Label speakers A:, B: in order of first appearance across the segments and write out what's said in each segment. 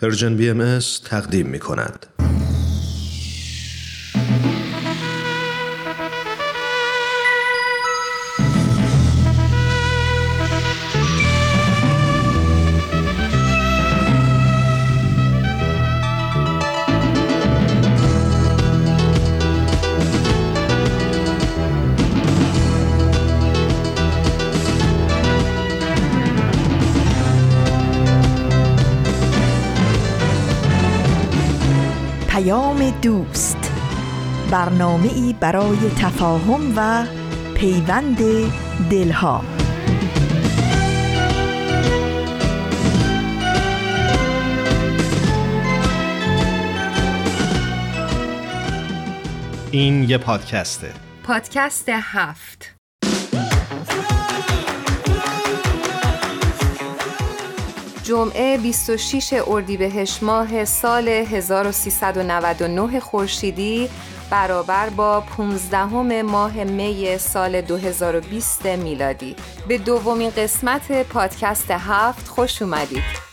A: پرژن بی ام تقدیم می کند.
B: برنامه ای برای تفاهم و پیوند دلها.
A: این یه پادکسته.
C: پادکست هفت. جمعه 26 اردیبهشت ماه سال 1399 خورشیدی برابر با 15 ماه می سال 2020 میلادی. به دومین قسمت پادکست هفت خوش اومدید.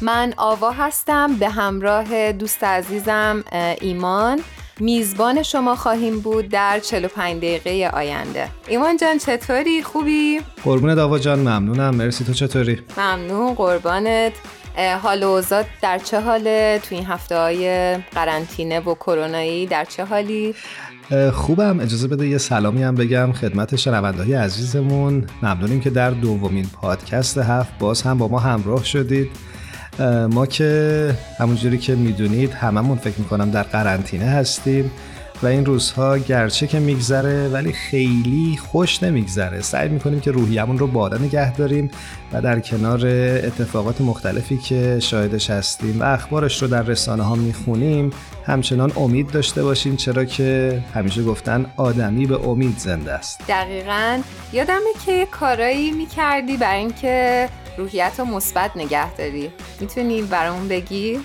C: من آوا هستم به همراه دوست عزیزم ایمان. میزبان شما خواهیم بود در 45 دقیقه آینده. ایمان جان چطوری؟ خوبی؟
A: قربون داوا جان ممنونم. مرسی تو چطوری؟
C: ممنون قربانت. حال و در چه حاله؟ تو این هفته های قرنطینه و کرونایی در چه حالی؟
A: خوبم. اجازه بده یه سلامی هم بگم خدمت شنونده عزیزمون. ممنونیم که در دومین پادکست هفت باز هم با ما همراه شدید. ما که همونجوری که می‌دونید هممون فکر می‌کنم در قرنطینه هستیم. و این روزها گرچه که میگذره ولی خیلی خوش نمیگذره. سعی می‌کنیم که روحیمون رو بالا نگه داریم و در کنار اتفاقات مختلفی که شاهدش هستیم و اخبارش رو در رسانه ها می‌خونیم همچنان امید داشته باشیم چرا که همیشه گفتن آدمی به امید زنده است.
C: دقیقا. یادمه که کارایی می‌کردی برای اینکه روحیت رو مثبت نگه داری. می‌تونی برامون بگی؟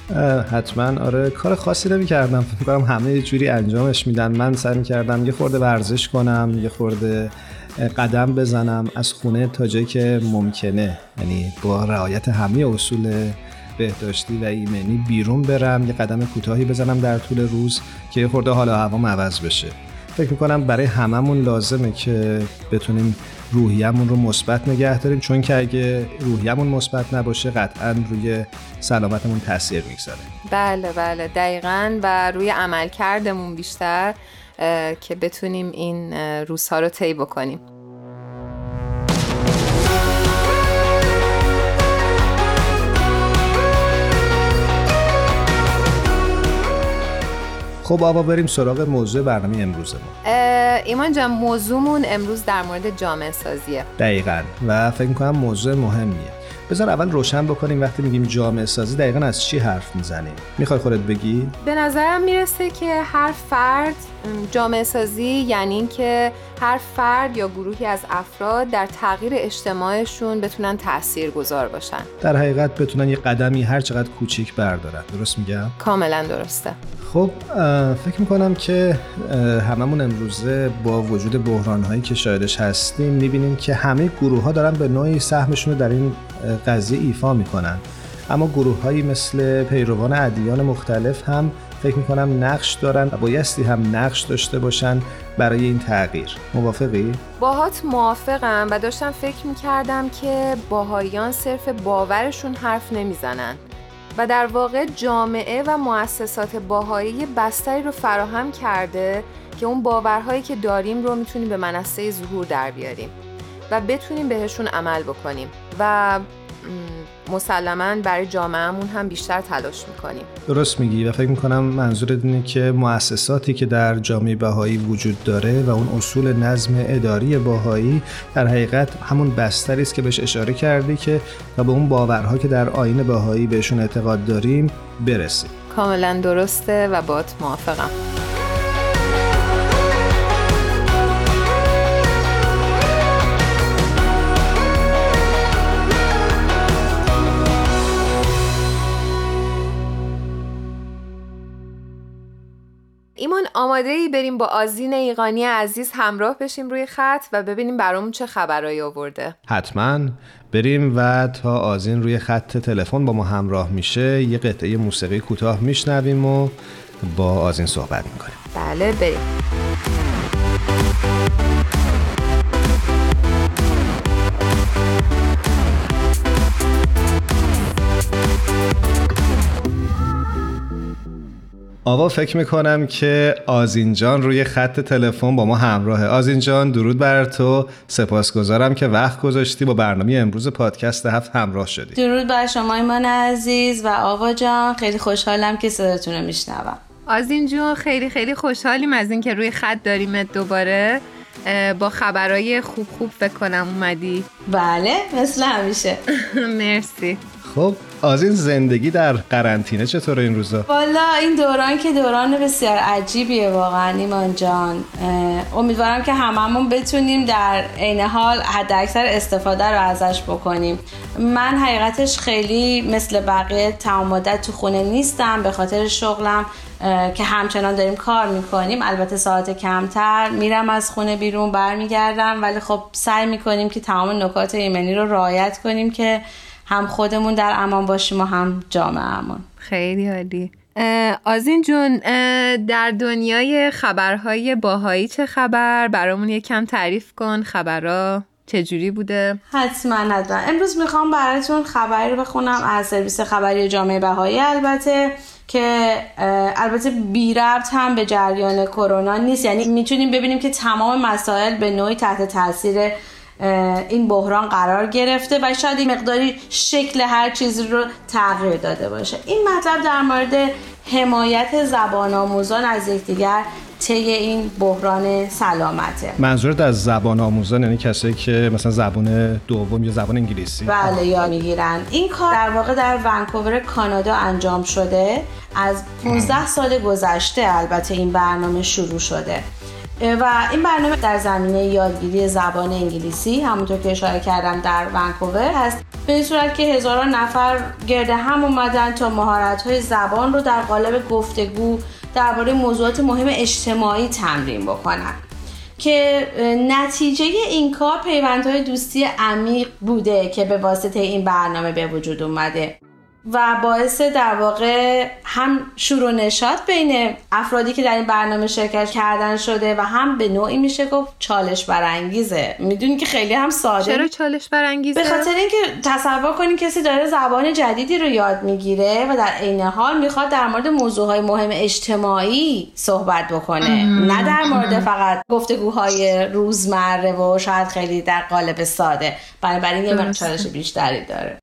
A: حتما. آره کار خاصی نمی کردم فکر کنم همه جوری انجامش میدن. من سعی کردم یه خورده ورزش کنم یه خورده قدم بزنم از خونه تا جایی که ممکنه. یعنی با رعایت همه اصول بهداشتی و ایمنی بیرون برم یه قدم کوتاهی بزنم در طول روز که یه خورده حالا هوا عوض بشه. فکر می‌کنم برای هممون لازمه که بتونیم روحیمون رو مثبت نگه داریم چون که اگه روحیمون مثبت نباشه قطعا روی سلامتمون تاثیر می‌گذاره.
C: بله بله. دقیقا و روی عمل کردمون بیشتر که بتونیم این روزها رو طی بکنیم.
A: خب آقا بریم سراغ موضوع برنامه امروزمون
C: ایمان جان موضوعمون امروز در مورد جامعه سازیه.
A: دقیقا. و فکر می‌کنم موضوع مهمیه. بذار اول روشن بکنیم وقتی میگیم جامعه سازی دقیقا از چی حرف می‌زنیم. می‌خوای خودت بگی؟
C: به نظرم می‌رسه که هر فرد جامعه سازی یعنی اینکه هر فرد یا گروهی از افراد در تغییر اجتماعشون بتونن تأثیر گذار باشن.
A: در حقیقت بتونن یه قدمی هر چقدر کوچیک بردارن. درست میگم؟
C: کاملا درسته.
A: خب فکر می‌کنم که هممون امروزه با وجود بحران هایی که شاهدش هستیم می‌بینیم که همه گروه ها دارن به نوعی سهمشون رو در این قضیه ایفا می‌کنن اما گروه هایی مثل پیروان ادیان مختلف هم فکر می‌کنم نقش دارن و بایستی هم نقش داشته باشن برای این تغییر. موافقی؟
C: باهات موافقم و داشتم فکر می‌کردم که باهایان صرف باورشون حرف نمی‌زنن و در واقع جامعه و مؤسسات باهایی بستری رو فراهم کرده که اون باورهایی که داریم رو می‌تونیم به منصه ظهور در بیاریم و بتونیم بهشون عمل بکنیم. و مسلما برای جامعهمون هم بیشتر تلاش می‌کنیم.
A: درست میگی و فکر می‌کنم منظور اینه که مؤسساتی که در جامعه بهایی وجود داره و اون اصول نظم اداری بهایی در حقیقت همون بستری است که بهش اشاره کردی که تا به اون باورها که در آین بهایی بهشون اعتقاد داریم برسیم.
C: کاملا درسته و بات موافقم. آماده ای بریم با آزین ایقانی عزیز همراه بشیم روی خط و ببینیم برامون چه خبرایی آورده.
A: حتما. بریم و تا آزین روی خط تلفن با ما همراه میشه یه قطعه موسیقی کوتاه میشنویم و با آزین صحبت می‌کنیم.
C: بله بریم.
A: آوا فکر می‌کنم که آزین جان روی خط تلفن با ما همراهه. آزین جان درود بر تو. سپاسگزارم که وقت گذاشتی با برنامه امروز پادکست هفت همراه شدی.
D: درود بر شما ایمان عزیز و آوا جان. خیلی خوشحالم که صداتون رو میشنوم.
C: آزین جون خیلی خیلی خوشحالیم از اینکه روی خط داریم دوباره. با خبرهای خوب خوب فکر کنم اومدی.
D: بله مثل همیشه.
C: مرسی.
A: خب از این زندگی در قرنطینه چطور این روزا؟
D: والا این دوران که دوران بسیار عجیبیه واقعا ایمان جان. امیدوارم که هممون بتونیم در عین حال حد اکثر استفاده رو ازش بکنیم. من حقیقتش خیلی مثل بقیه تمام تو خونه نیستم به خاطر شغلم که همچنان داریم کار می‌کنیم. البته ساعت کمتر میرم از خونه بیرون برمیگردم ولی خب سعی می‌کنیم که تمام نکات ایمنی رو رعایت کنیم که هم خودمون در امان باشیم و هم جامعهمون
C: خیلی عالی. آزین جون در دنیای خبرهای باهایی چه خبر؟ برامون یکم تعریف کن خبرها چجوری بوده؟
D: حتما حتما. امروز می‌خوام براتون خبری رو بخونم از سرویس خبری جامعه بهایی البته که البته بی ربط هم به جریان کرونا نیست. یعنی می‌تونیم ببینیم که تمام مسائل به نوعی تحت تاثیر این بحران قرار گرفته و شاید این مقداری شکل هر چیزی رو تغییر داده باشه. این مطلب در مورد حمایت زبان آموزان از یکدیگر طی این بحران سلامته.
A: منظورت از زبان آموزان یعنی کسایی که مثلا زبان دوم یا زبان انگلیسی؟
D: بله یا می‌گیرن. این کار در واقع در ونکوور کانادا انجام شده. از 15 سال گذشته البته این برنامه شروع شده. و این برنامه در زمینه یادگیری زبان انگلیسی همونطور که اشاره کردم در ونکوور هست. به این صورت که هزاران نفر گرده هم اومدن تا مهارت های زبان رو در قالب گفتگو درباره موضوعات مهم اجتماعی تمرین بکنن. که نتیجه این کار پیوندهای دوستی عمیق بوده که به واسطه این برنامه به وجود اومده. و باعث در واقع هم شور و نشاط بین افرادی که در این برنامه شرکت کردن شده و هم به نوعی میشه گفت چالش برانگیزه. می‌دونی که خیلی هم ساده.
C: چرا چالش برانگیزه؟
D: به خاطر اینکه تصور کنین کسی داره زبان جدیدی رو یاد می‌گیره و در عین حال می‌خواد در مورد موضوعهای مهم اجتماعی صحبت بکنه. نه در مورد فقط گفتگوهای روزمره و شاید خیلی در قالب ساده. بنابراین یه چالش بیشتری داره.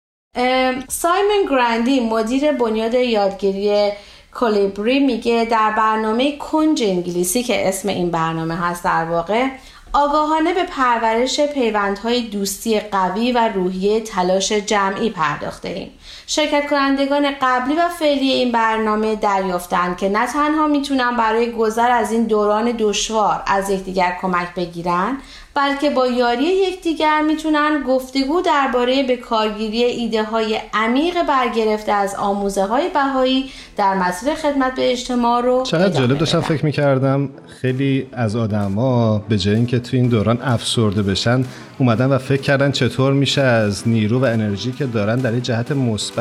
D: سایمن گراندی مدیر بنیاد یادگیری کلیبری میگه در برنامه کنج انگلیسی که اسم این برنامه هست در واقع آگاهانه به پرورش پیوندهای دوستی قوی و روحیه تلاش جمعی پرداخته ایم. شرکت کنندگان قبلی و فعلی این برنامه دریافتند که نه تنها می‌تونن برای گذر از این دوران دشوار از یکدیگر کمک بگیرن بلکه با یاری یکدیگر می‌تونن گفتگو درباره به کارگیری ایده های عمیق برگرفته از آموزه های بهایی در مسیر خدمت به اجتماع رو
A: چقدر جالب داشتم فکر می‌کردم خیلی از آدما به جای اینکه تو این دوران افسرده بشن اومدن و فکر کردن چطور میشه از نیرو و انرژی که دارن در جهت مثبت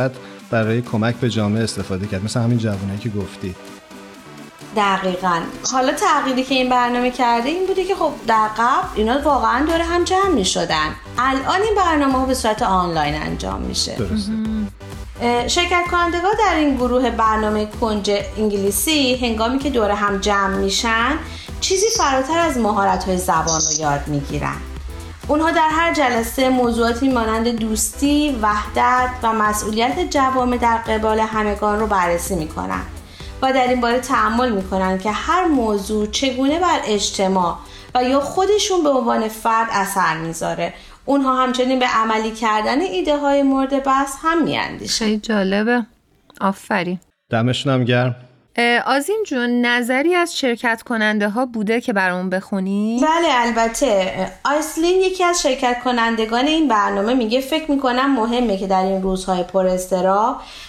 A: برای کمک به جامعه استفاده کرد. مثل همین جوانایی که گفتی.
D: دقیقا. حالا تغییری که این برنامه کرده این بوده که خب در قبل اینا واقعا داره هم جمع می شدن الان این برنامه ها به صورت آنلاین انجام میشه. شرکت کنندگان در این گروه برنامه کنج انگلیسی هنگامی که دور هم جمع میشن چیزی فراتر از مهارت های زبان رو یاد می‌گیرن. اونها در هر جلسه موضوعاتی مانند دوستی، وحدت و مسئولیت جوامع در قبال همگان رو بررسی می‌کنن و در این باره تعمل می‌کنن که هر موضوع چگونه بر اجتماع و یا خودشون به عنوان فرد اثر می‌ذاره. اونها همچنین به عملی کردن ایده های مورد بحث هم میاندیشن.
C: خیلی جالبه. آفرین.
A: دمشون هم گرم.
C: آزین جون نظری از شرکت کننده ها بوده که برامون بخونی؟
D: بله البته. آیسلین یکی از شرکت کنندگان این برنامه میگه فکر می‌کنم مهمه که در این روزهای پر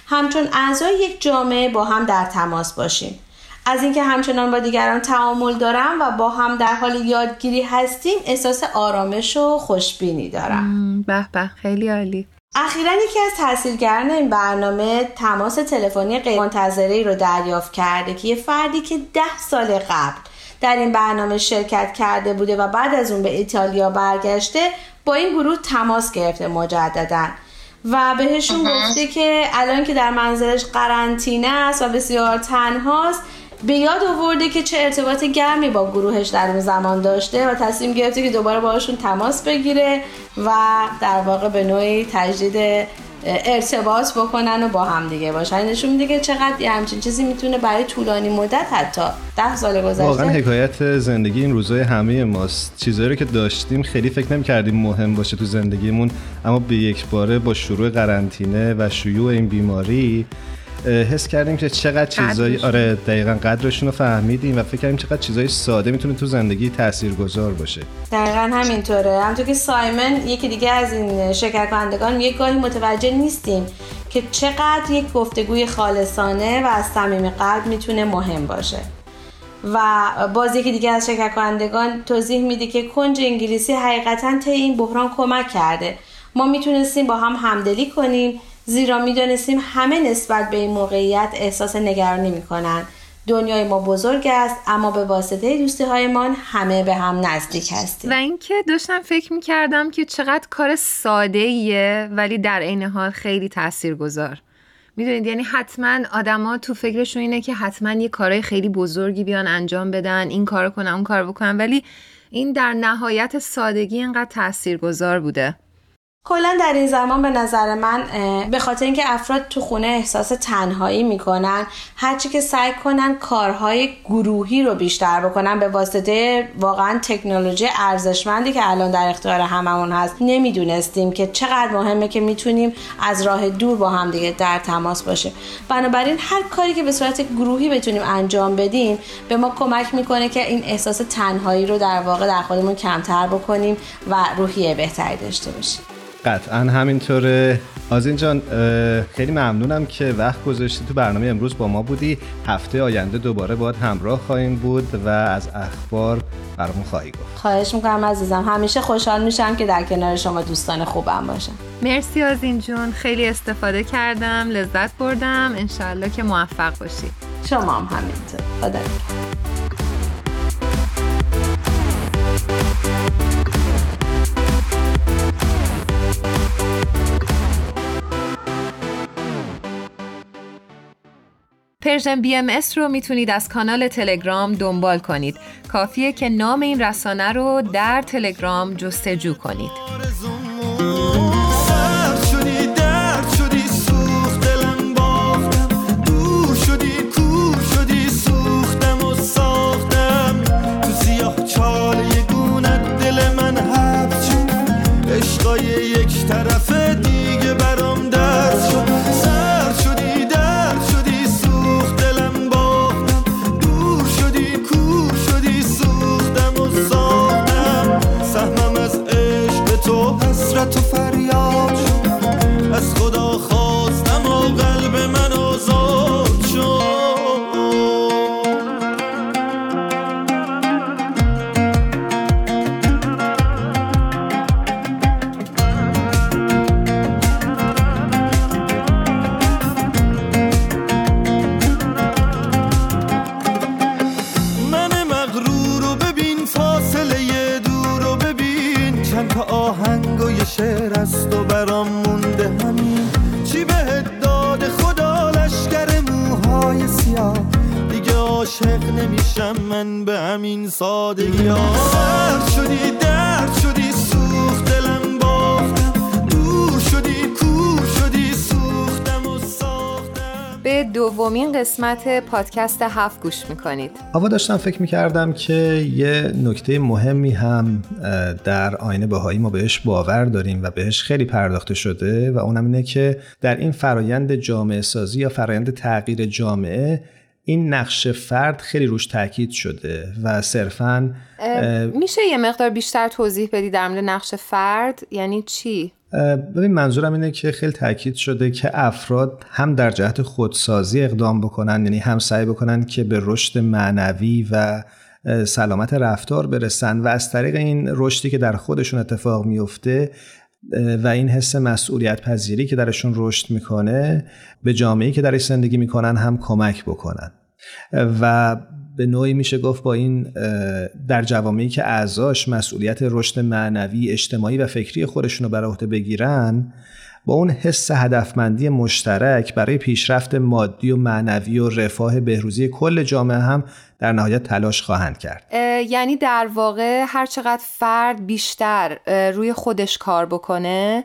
D: همچون اعضای یک جامعه با هم در تماس باشیم. از اینکه همچنان با دیگران تعامل دارم و با هم در حال یادگیری هستیم احساس آرامش و خوشبینی دارم.
C: به به. خیلی عالی.
D: اخیرا یکی از تاثیرگران این برنامه تماس تلفنی غیرمنتظره رو دریافت کرده که یه فردی که ده سال قبل در این برنامه شرکت کرده بوده و بعد از اون به ایتالیا برگشته با این گروه تماس گرفته مجددا. و بهشون گفته که الان که در منزلش قرنطینه است و بسیار تنهاست به یاد آورده که چه ارتباط گرمی با گروهش در اون زمان داشته و تصمیم گرفته که دوباره باشون تماس بگیره و در واقع به نوعی تجدید ارتباط بکنن و با هم دیگه باشن. نشون میده که چقدر یه همچین چیزی می‌تونه برای طولانی مدت حتی ده سال گذشته
A: واقعا حکایت زندگی این روزای همه ماست. چیزایی که داشتیم خیلی فکر نمی‌کردیم مهم باشه تو زندگیمون اما به یک باره با شروع قرنطینه و شیوع این بیماری حس کردیم که چقدر چیزایی آره دقیقا قدرشون رو فهمیدیم و فکر کردیم چقدر چیزای ساده می‌تونه تو زندگی تاثیرگذار باشه.
D: دقیقا همینطوره. همونطور که سایمن یکی دیگه از این شرکت کنندگان یک گاهی متوجه نیستیم که چقدر یک گفتگوی خالصانه و از صمیم قلب می‌تونه مهم باشه. و باز یکی دیگه از شرکت کنندگان توضیح میده که کنج انگلیسی حقیقتا طی این بحران کمک کرده. ما می‌تونستیم با هم همدلی کنیم. زیرا می‌دانستیم همه نسبت به این موقعیت احساس نگرانی می‌کنند دنیای ما بزرگ است اما به واسطه دوستی هایمان همه به هم نزدیک هستیم.
C: و اینکه داشتم فکر می‌کردم که چقدر کار ساده ایه ولی در عین حال خیلی تاثیرگذار. می‌دونید یعنی حتما آدما تو فکرشون اینه که حتما یه کارهای خیلی بزرگی بیان انجام بدن این کار کنن اون کار بکنن ولی این در نهایت سادگی اینقدر تاثیرگذار بوده.
D: کلا در این زمان به نظر من به خاطر اینکه افراد تو خونه احساس تنهایی می‌کنن هرچی که سعی کنن کارهای گروهی رو بیشتر بکنن به واسطه واقعا تکنولوژی ارزشمندی که الان در اختیار هممون هست. نمی‌دونستیم که چقدر مهمه که می‌تونیم از راه دور با هم دیگه در تماس باشیم. بنابراین هر کاری که به صورت گروهی بتونیم انجام بدیم به ما کمک می‌کنه که این احساس تنهایی رو در واقع در خودمون کمتر بکنیم و روحیه بهتری داشته باشیم.
A: قطعا همینطوره. آزین جان خیلی ممنونم که وقت گذاشتی تو برنامه امروز با ما بودی. هفته آینده دوباره باید همراه خواهیم بود و از اخبار برامون خواهی گفت.
D: خواهش می‌کنم عزیزم. همیشه خوشحال میشم که در کنار شما دوستان خوبم باشم.
C: مرسی آزین جون. خیلی استفاده کردم لذت بردم. انشالله که موفق باشی.
D: شما هم همینطور. خدا
C: Persian BMرو می‌تونید از کانال تلگرام دنبال کنید. کافیه که نام این رسانه رو در تلگرام جستجو کنید.
E: عاشق نمیشم من به همین سادگی ها. سرد شدی درد شدی سوخت دلم باختم. دور شدی کور شدی سوختم و ساختم.
C: به دومین قسمت پادکست هفت گوش می‌کنید.
A: آوا داشتم فکر می‌کردم که یه نکته مهمی هم در آینه بهایی ما بهش باور داریم و بهش خیلی پرداخته شده و اونم اینه که در این فرایند جامعه سازی یا فرایند تغییر جامعه این نقش فرد خیلی روش تاکید شده و صرفا
C: میشه یه مقدار بیشتر توضیح بدی در مورد نقش فرد؟ یعنی چی؟
A: ببین منظورم اینه که خیلی تاکید شده که افراد هم در جهت خودسازی اقدام بکنن یعنی هم سعی بکنن که به رشد معنوی و سلامت رفتار برسن و از طریق این رشدی که در خودشون اتفاق میفته و این حس مسئولیت پذیری که درشون رشد می‌کنه به جامعه که درش زندگی می‌کنن هم کمک بکنن. و به نوعی میشه گفت با این در جوامعی که اعضاش مسئولیت رشد معنوی اجتماعی و فکری خودشون رو بر عهده بگیرن با اون حس هدفمندی مشترک برای پیشرفت مادی و معنوی و رفاه بهروزی کل جامعه هم در نهایت تلاش خواهند کرد.
C: یعنی در واقع هر چقدر فرد بیشتر روی خودش کار بکنه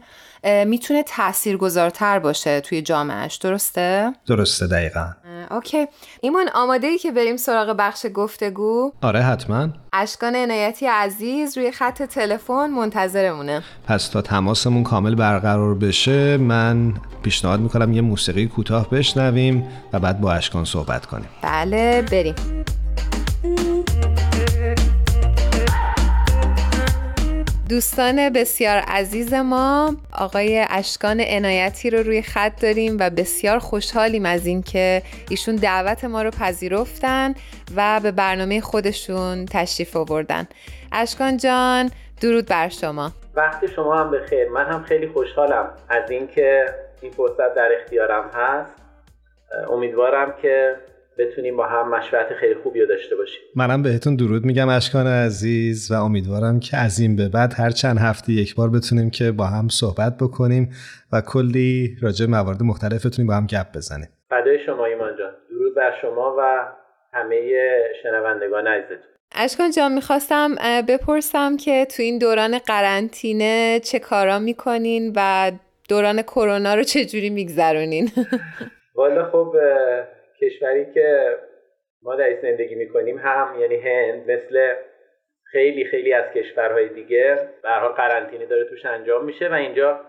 C: می‌تونه تاثیرگذارتر باشه توی جامعهش درسته؟
A: درسته دقیقا.
C: اوکی. ایمان آماده ای که بریم سراغ بخش گفتگو؟
A: آره حتما.
C: اشکان عنایتی عزیز روی خط تلفن منتظرمونه.
A: پس تا تماسمون کامل برقرار بشه من پیشنهاد می‌کنم یه موسیقی کوتاه بشنویم و بعد با اشکان صحبت کنیم.
C: بله بریم. دوستان بسیار عزیز ما آقای اشکان عنایتی رو روی خط داریم و بسیار خوشحالیم از اینکه ایشون دعوت ما رو پذیرفتن و به برنامه خودشون تشریف آوردن. اشکان جان درود بر شما.
F: وقتی شما هم بخیر. من هم خیلی خوشحالم از اینکه این فرصت در اختیارم هست. امیدوارم که بتونیم با هم مشورت خیلی خوبی رو داشته باشیم.
A: منم بهتون درود میگم اشکان عزیز و امیدوارم که از این به بعد هر چند هفته یک بار بتونیم که با هم صحبت بکنیم و کلی راجع موارد مختلف بتونیم با هم گپ بزنیم.
F: فدای شما ایمان جان. درود بر شما و همه شنوندگان عزیزتون.
C: اشکان جان می‌خواستم بپرسم که تو این دوران قرنطینه چه کارا می‌کنین و دوران کرونا رو چجوری میگذرونین؟
F: والا خب کشوری که ما در زندگی می‌کنیم هم یعنی هند مثل خیلی خیلی از کشورهای دیگه به حال قرنطینه داره توش انجام میشه و اینجا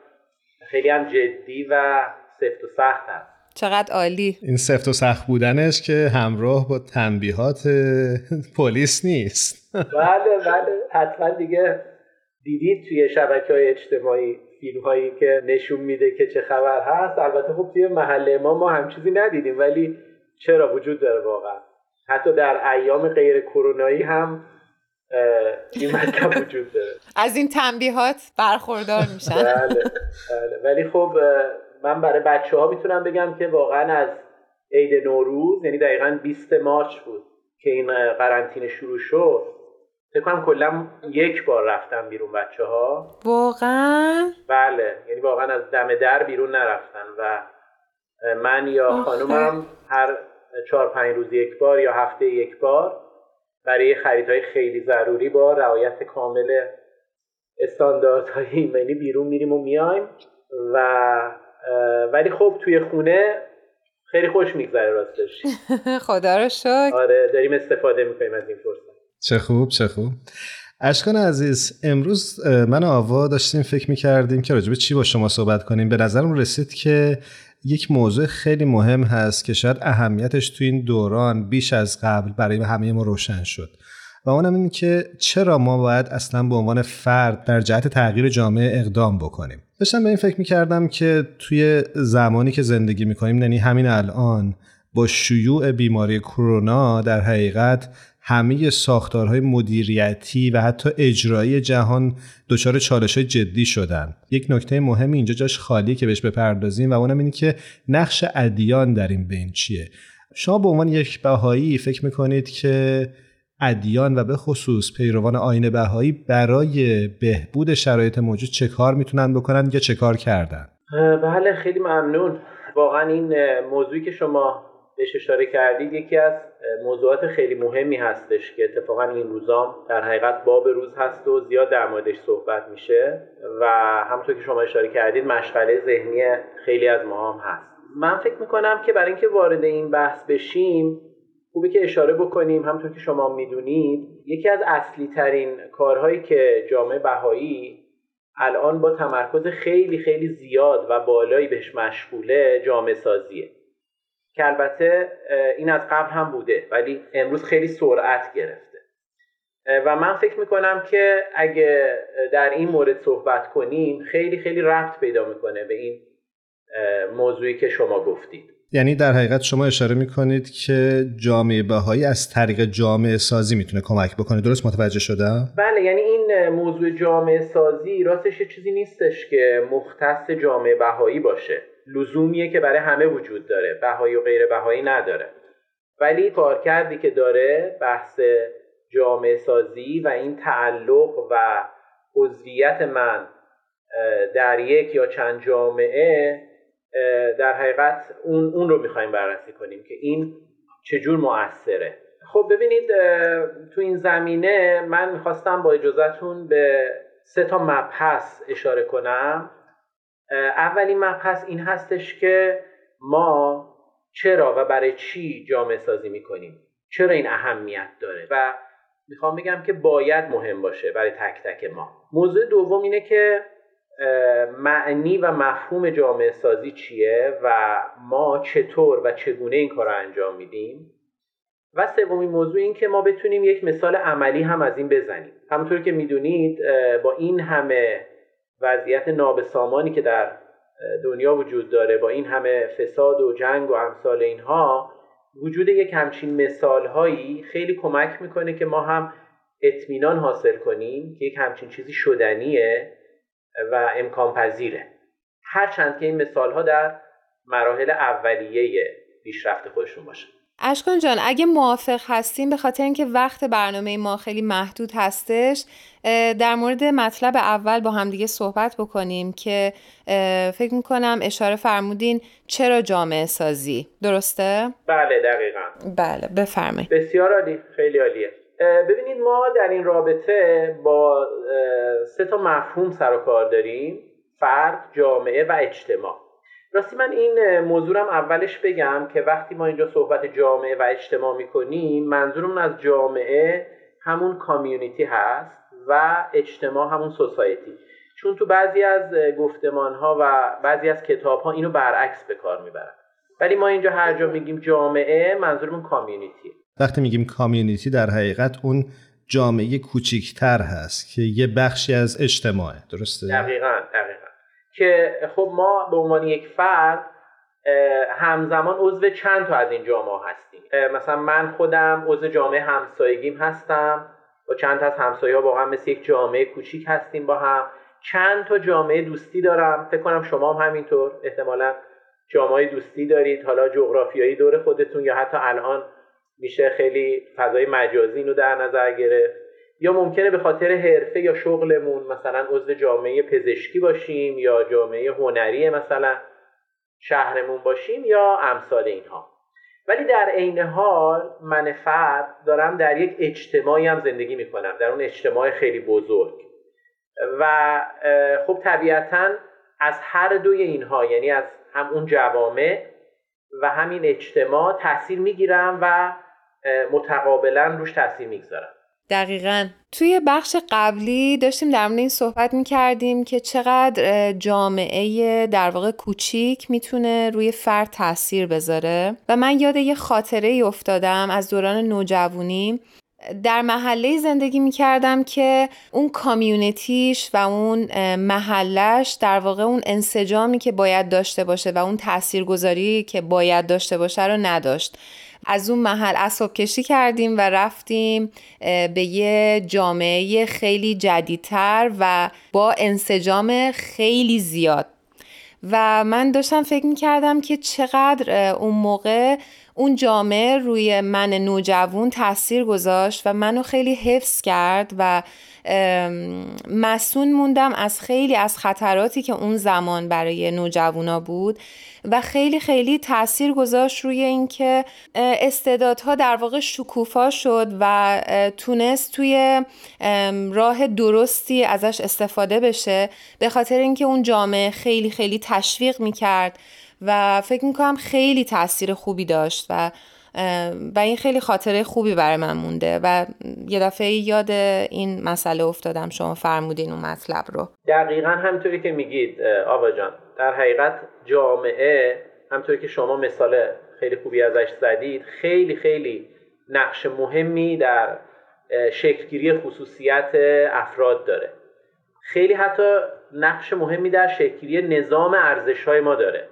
F: خیلی هم جدی و سفت و سخت هست.
C: چقدر عالی.
A: این سفت و سخت بودنش که همراه با تنبیهات پلیس نیست.
F: بله بله. حتما دیگه دیدید توی شبکه های اجتماعی فیلم هایی که نشون میده که چه خبر هست. البته خب توی محله ما ما هم چیزی ندیدیم ولی چرا وجود داره واقعا؟ حتی در ایام غیر کرونایی هم این مطلب وجود داره.
C: از این تنبیهات برخوردار میشن.
F: بله, بله. ولی خب من برای بچه ها می‌تونم بگم که واقعا از عید نوروز یعنی دقیقا 20 مارچ بود که این قرنطینه شروع شد. فکر کنم کلا یک بار رفتم بیرون بچه ها
C: واقعا؟
F: بله یعنی واقعا از دم در بیرون نرفتن و من یا خانومم هر چهار پنج روز یک بار یا هفته یک بار برای خریدهای خیلی ضروری با رعایت کامل استانداردهای ایمنی بیرون میریم و میایم و ولی خب توی خونه خیلی خوش میگذره راستش.
C: خدا رو شکر.
F: آره داریم استفاده می‌کنیم از این فرصت.
A: چه خوب چه خوب. اشکان عزیز امروز من آوا داشتیم فکر می‌کردیم که راجبه چی با شما صحبت کنیم؟ به نظرم رسید که یک موضوع خیلی مهم هست که شاید اهمیتش تو این دوران بیش از قبل برای همه ما روشن شد و اونم این که چرا ما باید اصلا به عنوان فرد در جهت تغییر جامعه اقدام بکنیم. داشتم به این فکر می‌کردم که توی زمانی که زندگی می‌کنیم یعنی همین الان با شیوع بیماری کرونا در حقیقت همه ساختارهای مدیریتی و حتی اجرایی جهان دچار چالش جدی شدن. یک نکته مهم اینجا جاش خالی که بهش بپردازیم و اونم اینه که نقش ادیان در این بین چیه. شما به عنوان یک بهایی فکر می‌کنید که ادیان و به خصوص پیروان آین بهایی برای بهبود شرایط موجود چه کار می‌تونن بکنن یا چه کار کردن؟
F: بله خیلی ممنون. واقعا این موضوعی که شما بهش اشاره کردید یکی از موضوعات خیلی مهمی هستش که اتفاقا این روزام در حقیقت باب روز هست و زیاد در موردش صحبت میشه و همونطور که شما اشاره کردید مشغله ذهنی خیلی از ما هم هست. من فکر می‌کنم که برای اینکه وارد این بحث بشیم خوبی که اشاره بکنیم. همونطور که شما می‌دونید یکی از اصلی ترین کارهایی که جامعه بهایی الان با تمرکز خیلی خیلی زیاد و بالایی بهش مشغوله جامعه سازیه که البته این از قبل هم بوده ولی امروز خیلی سرعت گرفته. و من فکر می‌کنم که اگه در این مورد صحبت کنیم خیلی خیلی رفت پیدا می‌کنه به این موضوعی که شما گفتید.
A: یعنی در حقیقت شما اشاره می‌کنید که جامعه بهایی از طریق جامعه سازی می‌تونه کمک بکنه. درست متوجه شدم؟
F: بله یعنی این موضوع جامعه سازی راستش چیزی نیستش که مختص جامعه بهایی باشه. لزومیه که برای همه وجود داره بهایی و غیر بهایی نداره. ولی کارکردی که داره بحث جامعه سازی و این تعلق و عضویت من در یک یا چند جامعه در حقیقت اون, اون رو می‌خوایم بررسی کنیم که این چجور مؤثره. خب ببینید تو این زمینه من می‌خواستم با اجازهتون به سه تا مبحث اشاره کنم. اولین مبحث این هستش که ما چرا و برای چی جامعه سازی می‌کنیم؟ چرا این اهمیت داره؟ و می‌خوام بگم که باید مهم باشه برای تک تک ما. موضوع دوم اینه که معنی و مفهوم جامعه سازی چیه و ما چطور و چگونه این کار رو انجام میدیم؟ و سومین موضوع این که ما بتونیم یک مثال عملی هم از این بزنیم. همونطور که می‌دونید با این همه وضعیت نابسامانی که در دنیا وجود داره با این همه فساد و جنگ و امثال اینها وجود یک همچین مثال هایی خیلی کمک می‌کنه که ما هم اطمینان حاصل کنیم که یک همچین چیزی شدنیه و امکان پذیره هرچند که این مثال ها در مراحل اولیه پیشرفت خودشون باشه.
C: اشکان جان اگه موافق هستیم به خاطر اینکه وقت برنامه ما خیلی محدود هستش در مورد مطلب اول با همدیگه صحبت بکنیم که فکر می‌کنم اشاره فرمودین چرا جامعه سازی. درسته؟
F: بله دقیقا.
C: بله بفرمایید.
F: بسیار عالی خیلی عالیه. ببینید ما در این رابطه با سه تا مفهوم سر و کار داریم فرد، جامعه و اجتماع. راستی من این موضوعم اولش بگم که وقتی ما اینجا صحبت جامعه و اجتماع می‌کنیم منظورمون از جامعه همون کامیونیتی هست و اجتماع همون سوسایتی چون تو بعضی از گفتمان ها و بعضی از کتاب ها اینو برعکس به کار می‌برن. ولی ما اینجا هر جا میگیم جامعه منظورمون کامیونیتی
A: وقتی میگیم کامیونیتی در حقیقت اون جامعه کوچیکتر هست که یه بخشی از اجتماعه. درسته؟
F: دقیقا دقیقا که خب ما به عنوان یک فرد همزمان عضو چند تا از این جامعه هستیم. مثلا من خودم عضو جامعه همسایگیم هستم. با چند تا از همسایه ها واقعا مثل یک جامعه کوچیک هستیم با هم. چند تا جامعه دوستی دارم. فکر کنم شما هم همینطور. احتمالا جامعه دوستی دارید. حالا جغرافیایی دور خودتون یا حتی الان میشه خیلی فضای مجازی اینو در نظر گرفت. یا ممکنه به خاطر حرفه یا شغلمون مثلا عضو جامعه پزشکی باشیم یا جامعه هنری مثلا شهرمون باشیم یا امثال اینها. ولی در عین حال من فرد دارم در یک اجتماعی هم زندگی می‌کنم در اون اجتماع خیلی بزرگ. و خب طبیعتا از هر دوی اینها یعنی از هم اون جوامع و همین اجتماع تاثیر می‌گیرم و متقابلا روش تاثیر می‌گذارم.
C: دقیقا. توی بخش قبلی داشتیم در مورد این صحبت می کردیم که چقدر جامعه در واقع کوچیک می‌تونه روی فرد تاثیر بذاره. و من یاد یه خاطره ای افتادم از دوران نوجوانی. در محله زندگی می کردم که اون کامیونیتیش و اون محلش در واقع اون انسجامی که باید داشته باشه و اون تاثیرگذاری که باید داشته باشه رو نداشت. از اون محل اسب کشی کردیم و رفتیم به یه جامعه خیلی جدیدتر و با انسجام خیلی زیاد. و من داشتم فکر می کردم که چقدر اون موقع اون جامعه روی من نوجوان تاثیر گذاشت و منو خیلی حفظ کرد و مسون موندم از خیلی از خطراتی که اون زمان برای نوجوانا بود و خیلی خیلی تاثیر گذاشت روی اینکه استعدادها در واقع شکوفا شد و تونست توی راه درستی ازش استفاده بشه. به خاطر اینکه اون جامعه خیلی خیلی تشویق می‌کرد. و فکر می‌کنم خیلی تاثیر خوبی داشت و و این خیلی خاطره خوبی برای من مونده و یه دفعه یاد این مسئله افتادم. شما فرمودین اون مطلب رو.
F: دقیقا همطوری که میگید آبا جان. در حقیقت جامعه همطوری که شما مثال خیلی خوبی ازش زدید خیلی خیلی نقش مهمی در شکلگیری خصوصیت افراد داره. خیلی حتی نقش مهمی در شکلگیری نظام ارزش های ما داره.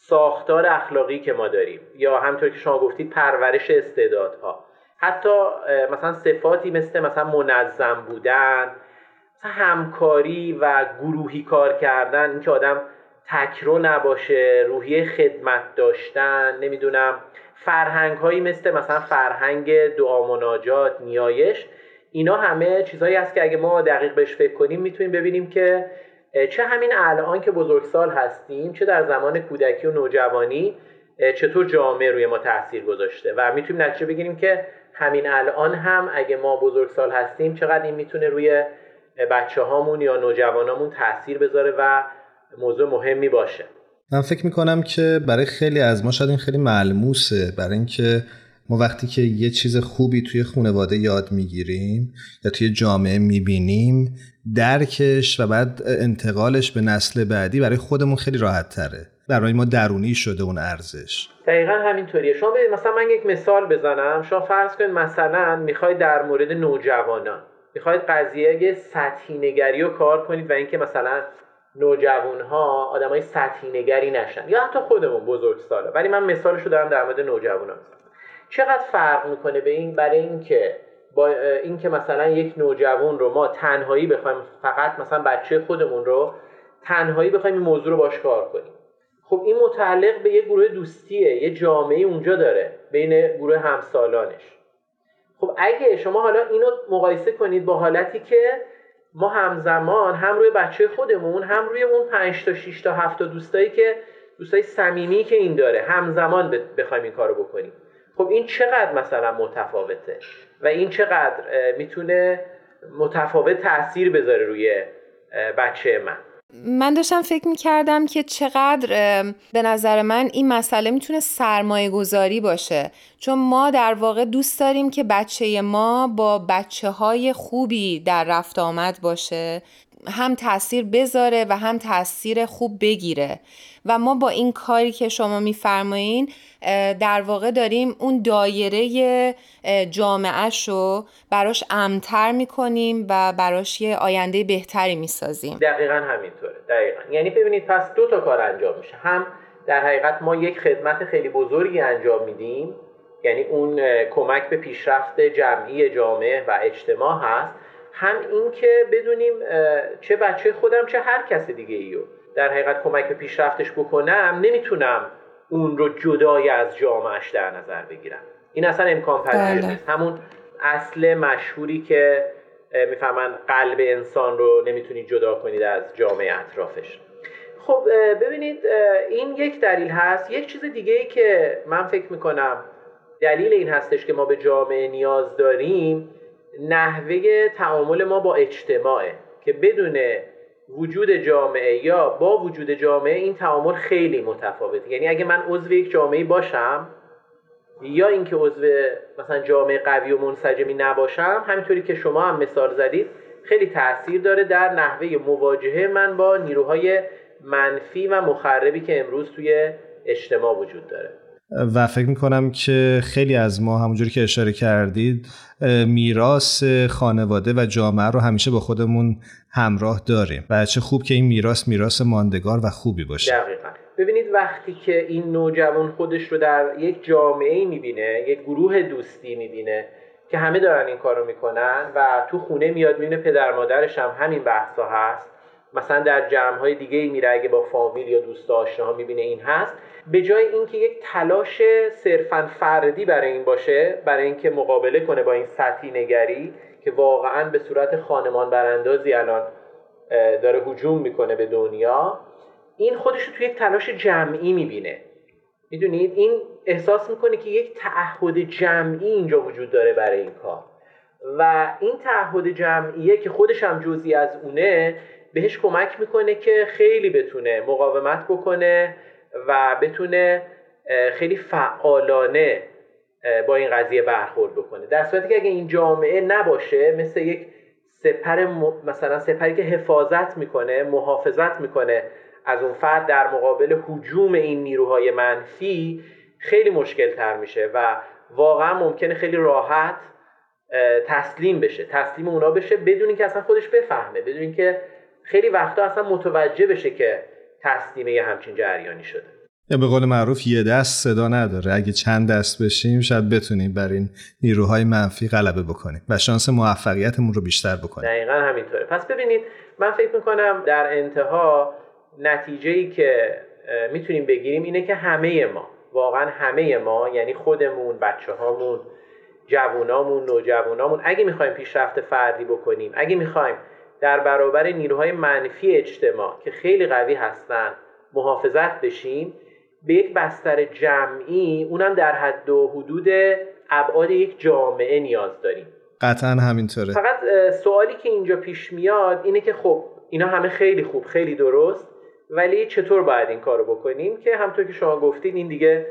F: ساختار اخلاقی که ما داریم یا همطور که شما گفتید پرورش استعدادها. حتی مثلا صفاتی مثل مثلا منظم بودن مثلا همکاری و گروهی کار کردن اینکه آدم تکرو نباشه روحیه خدمت داشتن نمی‌دونم فرهنگ هایی مثل مثلا فرهنگ دعا مناجات نیایش اینا همه چیزهایی هست که اگه ما دقیق بهش فکر کنیم می‌تونیم ببینیم که چه همین الان که بزرگسال هستیم چه در زمان کودکی و نوجوانی چطور جامعه روی ما تاثیر گذاشته. و می‌تونیم نتیجه بگیریم که همین الان هم اگه ما بزرگسال هستیم چقدر این می‌تونه روی بچه هامون یا نوجوانامون تاثیر بذاره و موضوع مهمی باشه.
A: من فکر می‌کنم که برای خیلی از ما شاید این خیلی ملموسه برای اینکه ما وقتی که یه چیز خوبی توی خانواده یاد می‌گیریم یا توی جامعه می‌بینیم درکش و بعد انتقالش به نسل بعدی برای خودمون خیلی راحت تره برای ما درونی شده اون ارزش.
F: دقیقا همینطوریه. شما ببینید مثلا من یک مثال بزنم. شما فرض کنید مثلا می‌خواید در مورد نوجوانان می‌خواید قضیه سطحی نگری رو کار کنید و اینکه مثلا نوجوان ها آدم های سطحی نگری نشن. یا حتی خودمون بزرگ ساله ولی من مثالش رو دارم در مورد نوجوان چقدر فرق می‌کنه به این؟ برای اینکه با اینکه مثلا یک نوجوان رو ما تنهایی بخوایم فقط مثلا بچه خودمون رو تنهایی بخوایم این موضوع رو باش کار کنیم. خب این متعلق به یه گروه دوستیه یه جامعه اونجا داره بین گروه همسالانش. خب اگه شما حالا اینو مقایسه کنید با حالتی که ما همزمان هم روی بچه خودمون هم روی اون 5 تا 6 تا 7 تا دوستایی که دوستای صمیمی که این داره همزمان بخوایم این کارو بکنیم. خب این چقدر مثلا متفاوته؟ و این چقدر می‌تونه متفاوت تاثیر بذاره روی بچه من؟
C: من داشتم فکر می‌کردم که چقدر به نظر من این مسئله می‌تونه سرمایه گذاری باشه. چون ما در واقع دوست داریم که بچه ما با بچه های خوبی در رفت آمد باشه. هم تاثیر بذاره و هم تاثیر خوب بگیره. و ما با این کاری که شما میفرمایین در واقع داریم اون دایره جامعهش رو براش امتر می‌کنیم و براش یه آینده بهتری می‌سازیم.
F: دقیقا همینطوره. دقیقا. یعنی ببینید پس دو تا کار انجام میشه. هم در حقیقت ما یک خدمت خیلی بزرگی انجام میدیم. یعنی اون کمک به پیشرفت جمعی جامعه و اجتماع هست. هم این که بدونیم چه بچه خودم چه هر کس دیگه ایو در حقیقت کمک به پیشرفتش بکنم نمی‌تونم اون رو جدای از جامعهش در نظر بگیرم. این اصلا امکان پذیر بله. نیست. همون اصل مشهوری که می‌فهمن قلب انسان رو نمی‌تونید جدا کنید از جامعه اطرافش. خب ببینید این یک دلیل هست. یک چیز دیگه ای که من فکر می‌کنم دلیل این هستش که ما به جامعه نیاز داریم نحوه تعامل ما با اجتماعه که بدون وجود جامعه یا با وجود جامعه این تعامل خیلی متفاوته. یعنی اگه من عضو یک جامعه باشم یا اینکه عضو مثلا جامعه قوی و منسجمی نباشم همینطوری که شما هم مثال زدید خیلی تاثیر داره در نحوه مواجهه من با نیروهای منفی و مخربی که امروز توی اجتماع وجود داره.
A: و فکر می‌کنم که خیلی از ما همونجوری که اشاره کردید میراث خانواده و جامعه رو همیشه با خودمون همراه داریم و چه خوب که این میراث میراث ماندگار و خوبی باشه.
F: دقیقا. ببینید وقتی که این نوجوان خودش رو در یک جامعه می‌بینه یک گروه دوستی می‌بینه که همه دارن این کارو می‌کنن و تو خونه میاد می‌بینه پدر مادرش هم همین بحثا هست مثلا در جمع های دیگه میره اگه با فامیل یا دوست آشناها می‌بینه این هست. به جای اینکه یک تلاش صرفا فردی برای این باشه برای اینکه مقابله کنه با این سطحی نگری که واقعا به صورت خانمان براندازی الان داره حجوم می‌کنه به دنیا این خودش رو توی یک تلاش جمعی می‌بینه. می‌دونید؟ این احساس می‌کنه که یک تعهد جمعی اینجا وجود داره برای این کار. و این تعهد جمعیه که خودش هم جزی از اونه بهش کمک می‌کنه که خیلی بتونه مقاومت بکنه و بتونه خیلی فعالانه با این قضیه برخورد بکنه. در صورتی که اگه این جامعه نباشه مثل یک سپر مثلا سپری که حفاظت می‌کنه محافظت می‌کنه از اون فرد در مقابل حجوم این نیروهای منفی خیلی مشکل تر میشه و واقعا ممکنه خیلی راحت تسلیم بشه. تسلیم اونا بشه بدون اینکه اصلا خودش بفهمه. بدون اینکه خیلی وقتا اصلا متوجه بشه که تسلیم یه همچین جریانی شده.
A: یا به قول معروف یه دست صدا نداره. اگه چند دست بشیم شاید بتونیم بر این نیروهای منفی غلبه بکنیم و شانس موفقیتمون رو بیشتر بکنیم.
F: دقیقا همینطوره. پس ببینید من فکر می‌کنم در انتها نتیجه ای که می‌تونیم بگیریم اینه که همه ما واقعا همه ما یعنی خودمون بچه هامون جوونامون نوجوانامون اگه می‌خوایم پیشرفت فردی بکنیم اگه می‌خوایم در برابر نیروهای منفی اجتماع که خیلی قوی هستن محافظت بشیم به یک بستر جمعی اونم در حد و حدود ابعاد یک جامعه نیاز داریم.
A: قطعا همینطوره.
F: فقط سوالی که اینجا پیش میاد اینه که خب اینا همه خیلی خوب خیلی درست ولی چطور باید این کارو بکنیم؟ که همطور که شما گفتید این دیگه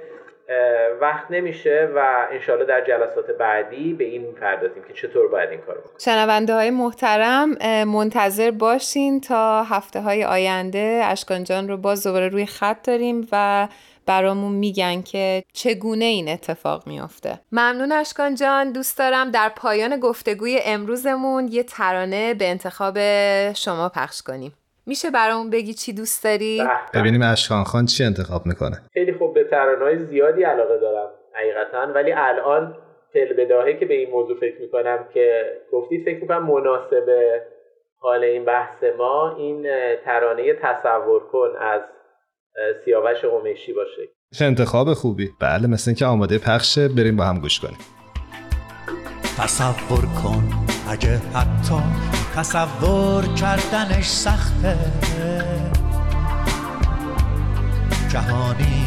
F: وقت نمیشه و انشالله در جلسات بعدی به این پردازیم که چطور باید این کار بکنیم.
C: شنونده های محترم منتظر باشین تا هفته های آینده اشکان جان رو باز دوباره روی خط داریم و برامون میگن که چگونه این اتفاق میافته. ممنون اشکان جان دوست دارم در پایان گفتگوی امروزمون یه ترانه به انتخاب شما پخش کنیم. میشه برامون بگی چی دوست داری؟
A: ببینیم اشکان خان چی انتخاب می‌کنه.
F: خیلی ترانه‌های زیادی علاقه دارم حقیقتا. ولی الان بداهه که به این موضوع فکر می‌کنم که گفتید فکر می‌کنم مناسب حال این بحث ما این ترانه تصور کن از سیاوش قمیشی باشه.
A: چه انتخاب خوبی. بله مثل اینکه آماده پخشه بریم با هم گوش کنیم.
G: تصور کن اگه حتی تصور کردنش سخته. جهانی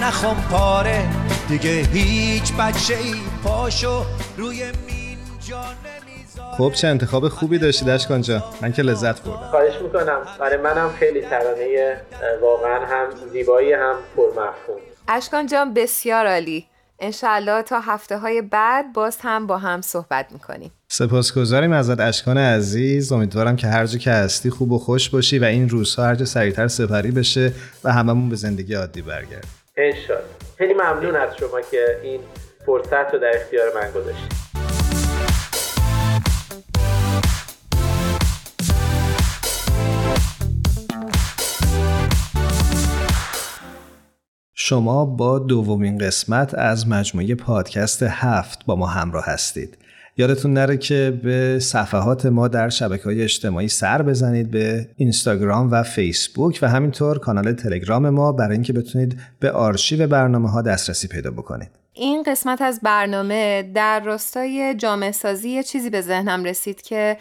G: نه پاره. دیگه هیچ بچه ای پاشو روی مین جانه
A: خب چه انتخاب خوبی داشتی دشکان جان. من که لذت بردم.
F: خواهش می‌کنم. برای منم خیلی ترانه واقعا هم زیبایی هم پرمفهوم.
C: اشکان جان بسیار عالی. انشالله تا هفته های بعد باز هم با هم صحبت می‌کنیم.
A: سپاسگزاریم ازت اشکان عزیز. امیدوارم که هر جا که هستی خوب و خوش باشی و این روزها هر جا سریعتر سپری بشه و هممون به زندگی عادی برگرد
F: انشالله خیلی ممنون از شما که این فرصت رو در اختیار من گذاشتید
A: شما با دومین قسمت از مجموعه پادکست هفت با ما همراه هستید. یادتون نره که به صفحات ما در شبکه های اجتماعی سر بزنید به اینستاگرام و فیسبوک و همینطور کانال تلگرام ما برای اینکه بتونید به آرشیو برنامه ها دسترسی پیدا بکنید.
C: این قسمت از برنامه در راستای جامعه سازی یه چیزی به ذهنم رسید که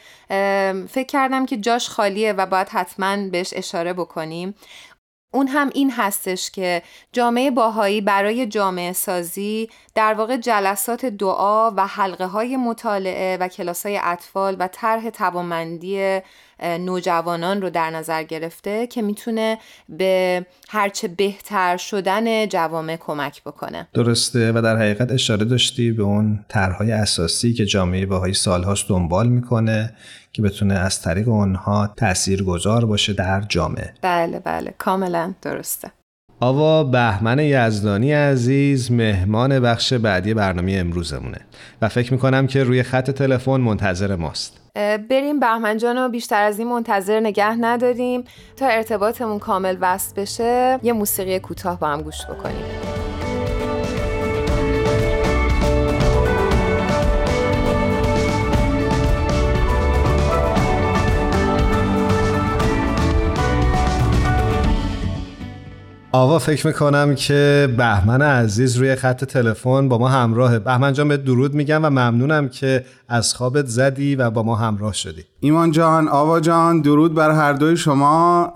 C: فکر کردم که جاش خالیه و باید حتما بهش اشاره بکنیم اون هم این هستش که جامعه باهایی برای جامعه سازی در واقع جلسات دعا و حلقه های مطالعه و کلاس های اطفال و طرح توانمندی نوجوانان رو در نظر گرفته که می‌تونه به هرچه بهتر شدن جوامع کمک بکنه.
A: درسته و در حقیقت اشاره داشتی به اون طرحهای اساسی که جامعه باهایی سالهاش دنبال می‌کنه که بتونه از طریق اونها تأثیر گذار باشه در جامعه.
C: بله بله. کاملا درسته.
A: آوا بهمن یزدانی عزیز مهمان بخش بعدی برنامه امروزمونه و فکر می‌کنم که روی خط تلفن منتظر ماست.
C: بریم بهمن جان رو بیشتر از این منتظر نگه نداریم تا ارتباطمون کامل وصل بشه. یه موسیقی کوتاه با هم گوش بکنیم.
A: آوا فکر می‌کنم که بهمن عزیز روی خط تلفن با ما همراهه. بهمن جان به درود میگم و ممنونم که از خوابت زدی و با ما همراه شدی.
H: ایمان جان آوا جان درود بر هر دوی شما.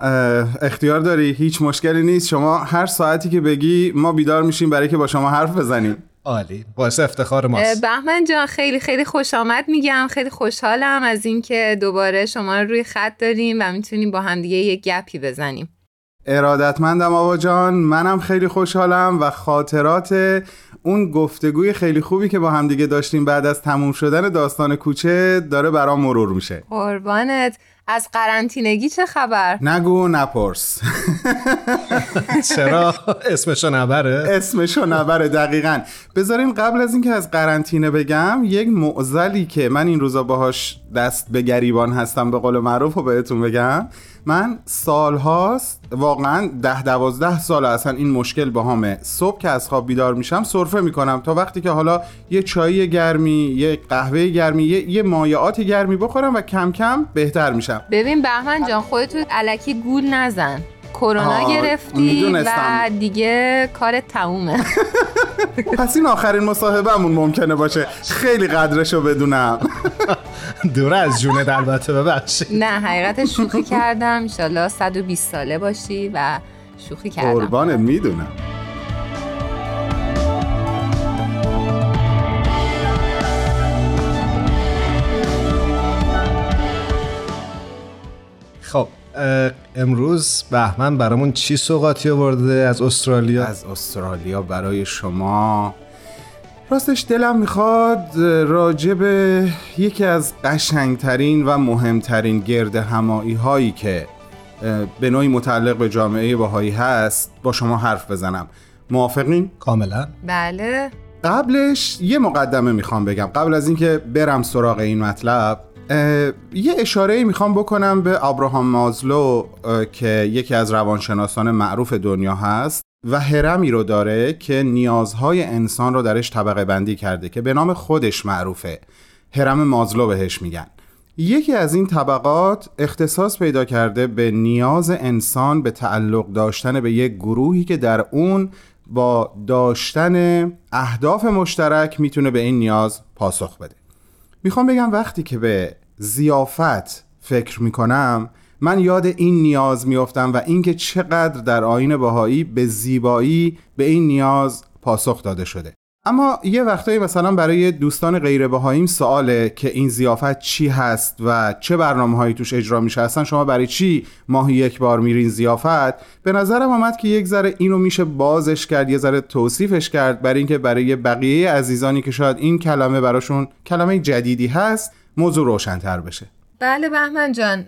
H: اختیار داری؟ هیچ مشکلی نیست. شما هر ساعتی که بگی ما بیدار میشیم برای که با شما حرف بزنیم.
A: عالی. باعث افتخار ماست.
C: بهمن جان خیلی خیلی خوش آمد میگم. خیلی خوشحالم از اینکه دوباره شما رو روی خط داریم و می‌تونیم با همدیگه یک گپی بزنیم.
H: ارادتمندم آبا جان. منم خیلی خوشحالم و خاطرات اون گفتگوی خیلی خوبی که با همدیگه داشتیم بعد از تموم شدن داستان کوچه داره برام مرور میشه.
C: قربانت. از قرنطینگی چه خبر؟
H: نگو نپرس.
A: چرا؟ اسمشو نبره؟
H: اسمشو نبره دقیقا. بذارین قبل از اینکه از قرنطینه بگم یک معزلی که من این روزا باهاش دست به گریبان هستم به قول معروف رو بهتون بگم من سال هاست واقعا ده دوازده سال اصلا این مشکل با همه صبح که از خواب بیدار میشم سرفه می‌کنم تا وقتی که حالا یه چای گرمی یه قهوه گرمی یه, یه مایعات گرمی بخورم و کم کم بهتر میشم.
C: ببین بهمن جان خودتو علکی گول نزن. کرونا گرفتی و دیگه کار تمومه.
H: پس این آخرین مصاحبهمون ممکنه باشه. خیلی قدرشو بدونم.
A: دور از جونت البته ببخشید.
C: نه حقیقت شوخی کردم. انشالله 120 ساله باشی و شوخی کردم.
H: قربانت می‌دونم.
A: خب امروز بهمن برامون چی سوقاتی آورده از استرالیا؟
H: از استرالیا برای شما. راستش دلم می‌خواد راجع به یکی از قشنگترین و مهمترین گرد همایی هایی که به نوعی متعلق به جامعه باهایی هست با شما حرف بزنم. موافقین؟
A: کاملا.
C: بله.
H: قبلش یه مقدمه می‌خوام بگم. قبل از اینکه برم سراغ این مطلب یه اشاره می‌خوام بکنم به ابراهام مازلو که یکی از روانشناسان معروف دنیا هست و هرمی رو داره که نیازهای انسان رو درش طبقه بندی کرده که به نام خودش معروفه. هرم مازلو بهش میگن. یکی از این طبقات اختصاص پیدا کرده به نیاز انسان به تعلق داشتن به یک گروهی که در اون با داشتن اهداف مشترک می‌تونه به این نیاز پاسخ بده. می‌خوام بگم وقتی که به زیافت فکر می‌کنم من یاد این نیاز میافتم و اینکه چقدر در آین باهایی به زیبایی به این نیاز پاسخ داده شده. اما یه وقتایی مثلا برای دوستان غیر بهاییم سواله که این زیافت چی هست و چه برنامه هایی توش اجرا میشه. اصلا شما برای چی ماهی یک بار میرین زیافت؟ به نظرم آمد که یک ذره اینو میشه بازش کرد یه ذره توصیفش کرد برای اینکه برای بقیه عزیزانی که شاید این کلمه براشون کلمه جدیدی هست موضوع روشنتر بشه.
C: بله بهمن جان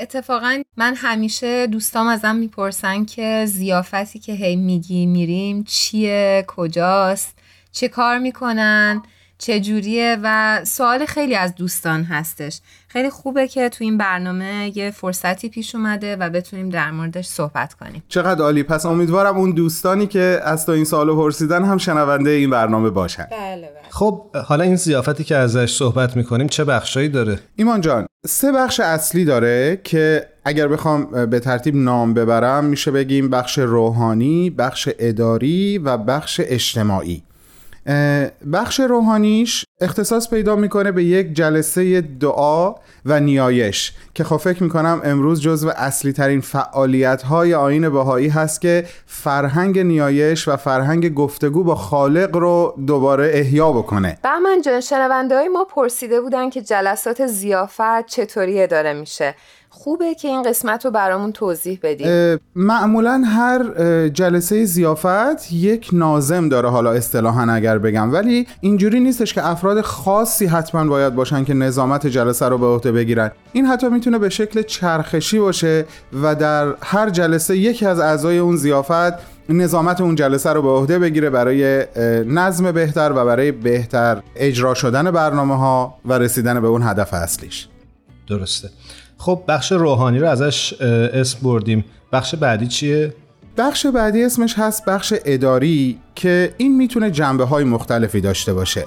C: اتفاقا من همیشه دوستام ازم می‌پرسن که زیافتی که هی میگی میریم چیه کجاست؟ چه کار می‌کنن چه جوریه و سوال خیلی از دوستان هستش. خیلی خوبه که تو این برنامه یه فرصتی پیش اومده و بتونیم در موردش صحبت کنیم.
H: چقدر عالی. پس امیدوارم اون دوستانی که از تو این سوالو پرسیدن هم شنونده این برنامه باشن.
C: بله بله.
A: خب حالا این زیافتی که ازش صحبت می‌کنیم چه بخشایی داره؟
H: ایمان جان سه بخش اصلی داره که اگر بخوام به ترتیب نام ببرم میشه بگیم بخش روحانی بخش اداری و بخش اجتماعی. بخش روحانیش اختصاص پیدا می‌کنه به یک جلسه دعا و نیایش که خب فکر می‌کنم امروز جزو اصلی ترین فعالیت های آین بهایی هست که فرهنگ نیایش و فرهنگ گفتگو با خالق رو دوباره احیا بکنه.
C: بهمن جان شنونده های ما پرسیده بودن که جلسات زیافت چطوری اداره میشه. خوبه که این قسمت رو برامون توضیح بدیم
H: معمولا هر جلسه زیافت یک نازم داره حالا اصطلاحا اگر بگم. ولی اینجوری نیستش که افراد خاصی حتما باید باشن که نظامت جلسه رو به عهده بگیرن. این حتی می‌تونه به شکل چرخشی باشه و در هر جلسه یکی از اعضای اون زیافت نظامت اون جلسه رو به عهده بگیره برای نظم بهتر و برای بهتر اجرا شدن برنامه ها و رسیدن به اون هدف اصلیش.
A: درسته. خب بخش روحانی رو ازش اسم بردیم. بخش بعدی چیه؟
H: بخش بعدی اسمش هست بخش اداری که این می‌تونه جنبه های مختلفی داشته باشه.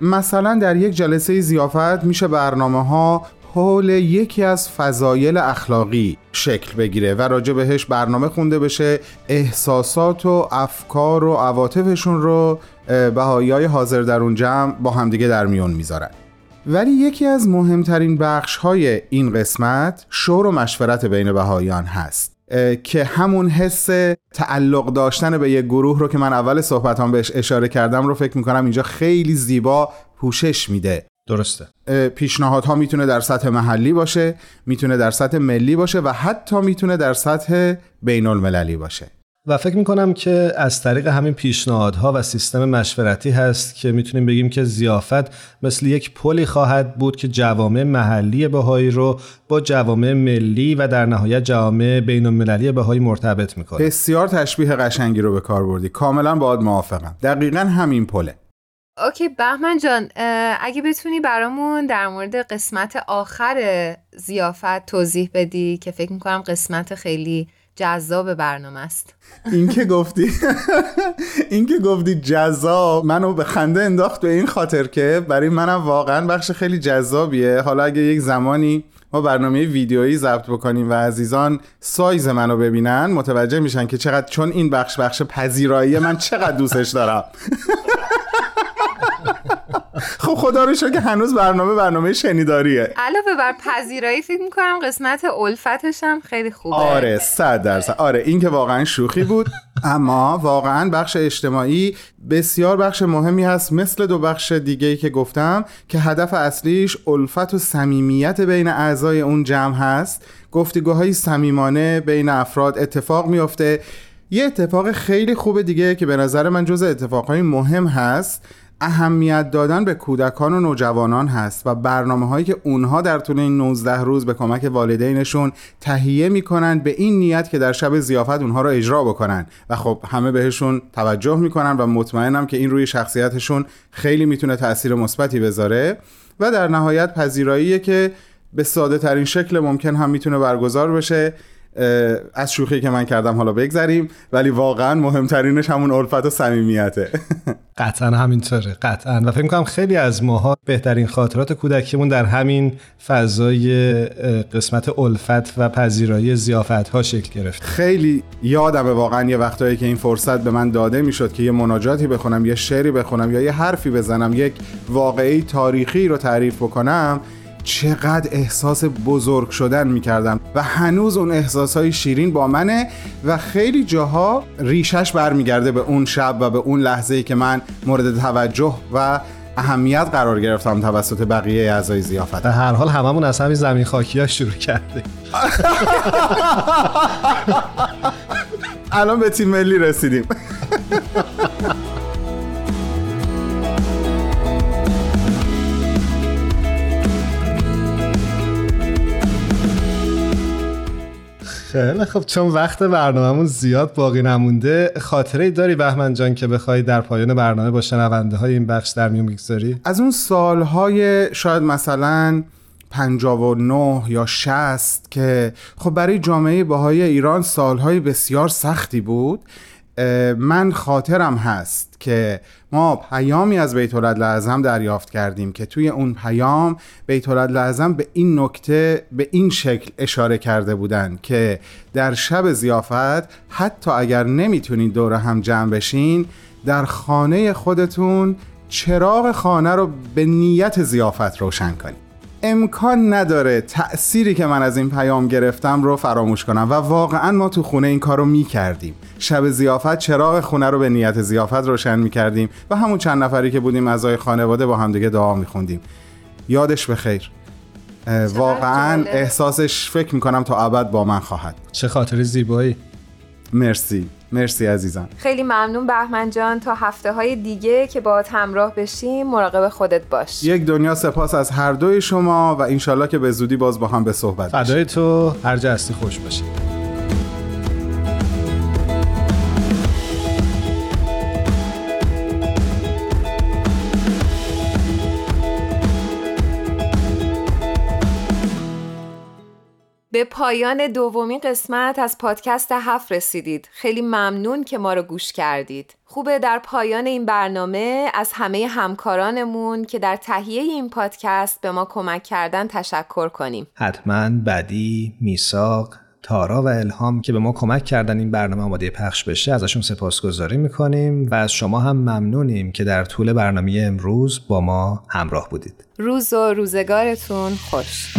H: مثلا در یک جلسه زیافت میشه برنامه ها حول یکی از فضایل اخلاقی شکل بگیره و راجع بهش برنامه خونده بشه احساسات و افکار و عواطفشون رو بهایی های حاضر در اون جمع با همدیگه در میون می‌ذارن. ولی یکی از مهمترین بخش های این قسمت شور و مشورت بین بهاییان هست که همون حس تعلق داشتن به یک گروه رو که من اول صحبتام بهش اشاره کردم رو فکر می‌کنم اینجا خیلی زیبا پوشش میده.
A: درسته.
H: پیشنهادها می‌تونه در سطح محلی باشه می‌تونه در سطح ملی باشه و حتی می‌تونه در سطح بین المللی باشه.
A: و فکر می‌کنم که از طریق همین پیشنهادها و سیستم مشورتی هست که می‌تونیم بگیم که زیافت مثل یک پلی خواهد بود که جوامع محلی بهایی رو با جوامع ملی و در نهایت جوامع بین المللی بهایی مرتبط می‌کنه.
H: بسیار تشبیه قشنگی رو به کار بردی. کاملا باید موافقم. دقیقا همین پله.
C: اوکی بهمن جان اگه بتونی برامون در مورد قسمت آخر زیافت توضیح بدی که فکر می‌کنم قسمت خیلی جذاب برنامه است.
H: این که گفتی این که گفتی جذاب منو به خنده انداخت به این خاطر که برای منم واقعا بخش خیلی جذابیه. حالا اگه یک زمانی ما برنامه ویدیویی ضبط بکنیم و عزیزان سایز منو ببینن متوجه میشن که چقدر چون این بخش بخش پذیرایی من چقدر دوستش دارم. خب خدا رو که هنوز برنامه برنامه شنیداریه.
C: علاوه بر پذیرایی فکر می‌کنم قسمت الفتش هم خیلی خوبه.
H: آره صد درصد. آره این که واقعا شوخی بود. اما واقعا بخش اجتماعی بسیار بخش مهمی هست مثل دو بخش دیگه که گفتم که هدف اصلیش الفت و صمیمیت بین اعضای اون جمع هست. گفتگوهای صمیمانه بین افراد اتفاق میفته یه اتفاق خیلی خوب دیگه که به نظر من جز اتفاقهای مهم هست. اهمیت دادن به کودکان و نوجوانان هست و برنامه هایی که اونها در طول این 19 روز به کمک والدینشون تهیه می‌کنن به این نیت که در شب زیافت اونها رو اجرا بکنن. و خب همه بهشون توجه می‌کنن و مطمئنم که این روی شخصیتشون خیلی می‌تونه تاثیر مثبتی بذاره و در نهایت پذیراییه که به ساده ترین شکل ممکن هم می‌تونه برگزار بشه. از شوخی که من کردم حالا بگذریم ولی واقعا مهمترینش همون الفت و صمیمیته.
A: قطعا همینطوره قطعا. و فکر کنم خیلی از ماها بهترین خاطرات کودکیمون در همین فضای قسمت الفت و پذیرایی زیافت ها شکل گرفت.
H: خیلی یادمه واقعا یه وقتایی که این فرصت به من داده می‌شد که یه مناجاتی بخونم یه شعری بخونم یا یه حرفی بزنم یک واقعی تاریخی رو تعریف بکنم. چقدر احساس بزرگ شدن می‌کردم و هنوز اون احساس های شیرین با منه و خیلی جاها ریشش برمیگرده به اون شب و به اون لحظه ای که من مورد توجه و اهمیت قرار گرفتم توسط بقیه اعضای زیافت
A: در هر حال هممون از همین زمین خاکی ها شروع کرده
H: الان به تیم ملی رسیدیم.
A: خیلی خب چون وقت برنامهمون زیاد باقی نمونده خاطره داری بهمن جان که بخوای در پایان برنامه با شنونده های این بخش در میون بگذاری؟
H: از اون سالهای شاید مثلا 59 یا 60 که خب برای جامعه باهای ایران سالهای بسیار سختی بود. من خاطرم هست که ما پیامی از بیت لعظم دریافت کردیم که توی اون پیام بیت لعظم به این نکته به این شکل اشاره کرده بودن که در شب زیافت حتی اگر نمی‌تونید دور هم جمع بشین در خانه خودتون چراغ خانه رو به نیت زیافت روشن کنید. امکان نداره تأثیری که من از این پیام گرفتم رو فراموش کنم. و واقعا ما تو خونه این کار رو می کردیم شب زیافت چراغ خونه رو به نیت زیافت روشن می کردیم و همون چند نفری که بودیم اعضای خانواده با همدیگه دعا می خوندیم یادش به خیر. واقعا احساسش فکر می کنم تا ابد با من خواهد
A: چه خاطر زیبایی.
H: مرسی. مرسی عزیزم.
C: خیلی ممنون بهمن جان. تا هفته های دیگه که با همراه بشیم مراقب خودت باش.
H: یک دنیا سپاس از هر دوی شما و انشالله که به زودی باز با هم به صحبت
A: فدای تو. هر جا هستی خوش باشی.
C: به پایان دومین قسمت از پادکست هفت رسیدید. خیلی ممنون که ما رو گوش کردید. خوبه در پایان این برنامه از همه همکارانمون که در تهیه این پادکست به ما کمک کردن تشکر کنیم.
A: حتما بدی، میساق، تارا و الهام که به ما کمک کردن این برنامه آماده پخش بشه ازشون سپاسگزاری می‌کنیم و از شما هم ممنونیم که در طول برنامه امروز با ما همراه بودید
C: روز و روزگارتون خوش